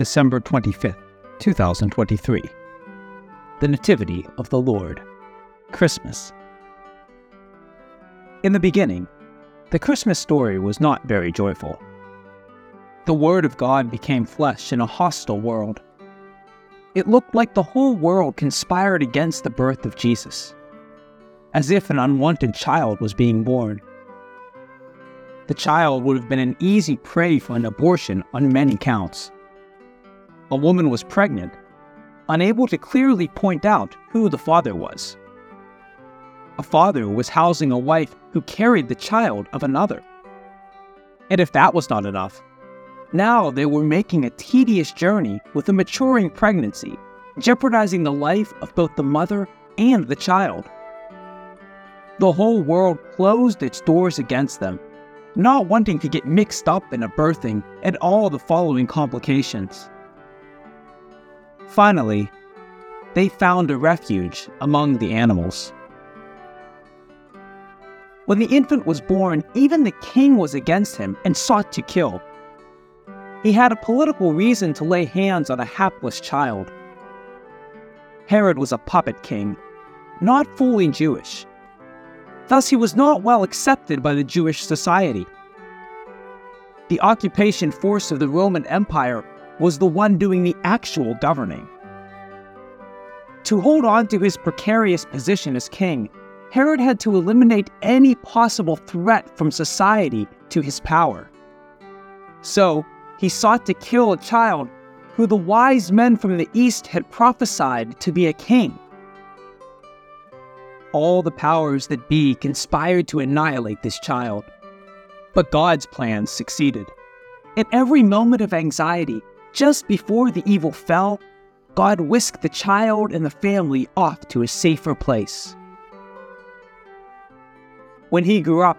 December 25th, 2023. The Nativity of the Lord, Christmas. In the beginning, the Christmas story was not very joyful. The Word of God became flesh in a hostile world. It looked like the whole world conspired against the birth of Jesus, as if an unwanted child was being born the child would have been an easy prey for an abortion on many counts. A woman was pregnant, unable to clearly point out who the father was. A father was housing a wife who carried the child of another. And if that was not enough, now they were making a tedious journey with a maturing pregnancy, jeopardizing the life of both the mother and the child. The whole world closed its doors against them not wanting to get mixed up in a birthing and all the following complications. Finally, they found a refuge among the animals. When the infant was born, even the king was against him and sought to kill. He had a political reason to lay hands on a hapless child. Herod was a puppet king, not fully Jewish, Thus, he was not well accepted by the Jewish society. The occupation force of the Roman Empire was the one doing the actual governing. To hold on to his precarious position as king, Herod had to eliminate any possible threat from society to his power. So, he sought to kill a child who the wise men from the east had prophesied to be a king all the powers that be conspired to annihilate this child. But God's plans succeeded. At every moment of anxiety, just before the evil fell, God whisked the child and the family off to a safer place. When he grew up,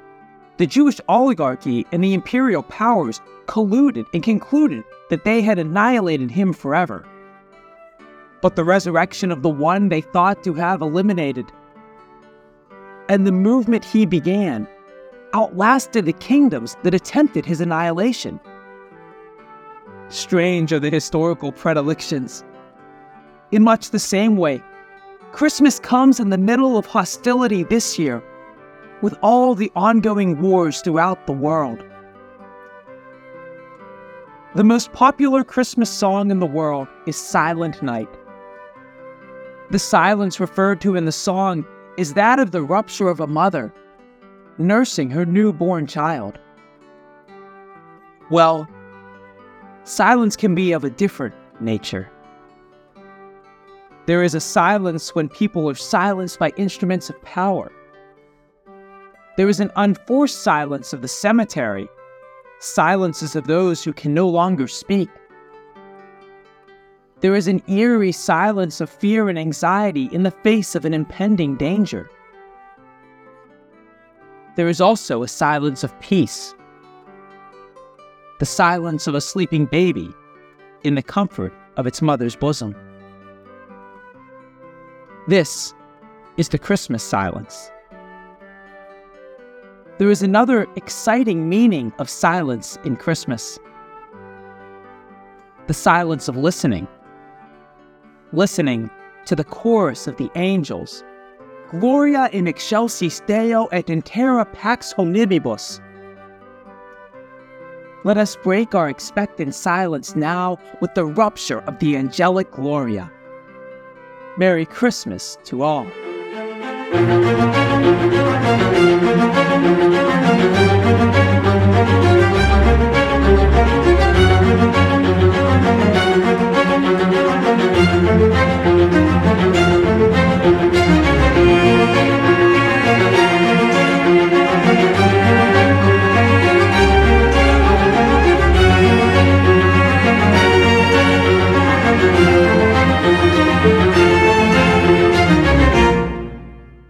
the Jewish oligarchy and the imperial powers colluded and concluded that they had annihilated him forever. But the resurrection of the one they thought to have eliminated and the movement he began outlasted the kingdoms that attempted his annihilation. Strange are the historical predilections. In much the same way, Christmas comes in the middle of hostility this year, with all the ongoing wars throughout the world. The most popular Christmas song in the world is Silent Night. The silence referred to in the song is that of the rupture of a mother nursing her newborn child. Well, silence can be of a different nature. There is a silence when people are silenced by instruments of power. There is an unforced silence of the cemetery, silences of those who can no longer speak. There is an eerie silence of fear and anxiety in the face of an impending danger. There is also a silence of peace, the silence of a sleeping baby in the comfort of its mother's bosom. This is the Christmas silence. There is another exciting meaning of silence in Christmas the silence of listening listening to the chorus of the angels Gloria in excelsis Deo et in terra pax hominibus. Let us break our expectant silence now with the rupture of the angelic Gloria. Merry Christmas to all.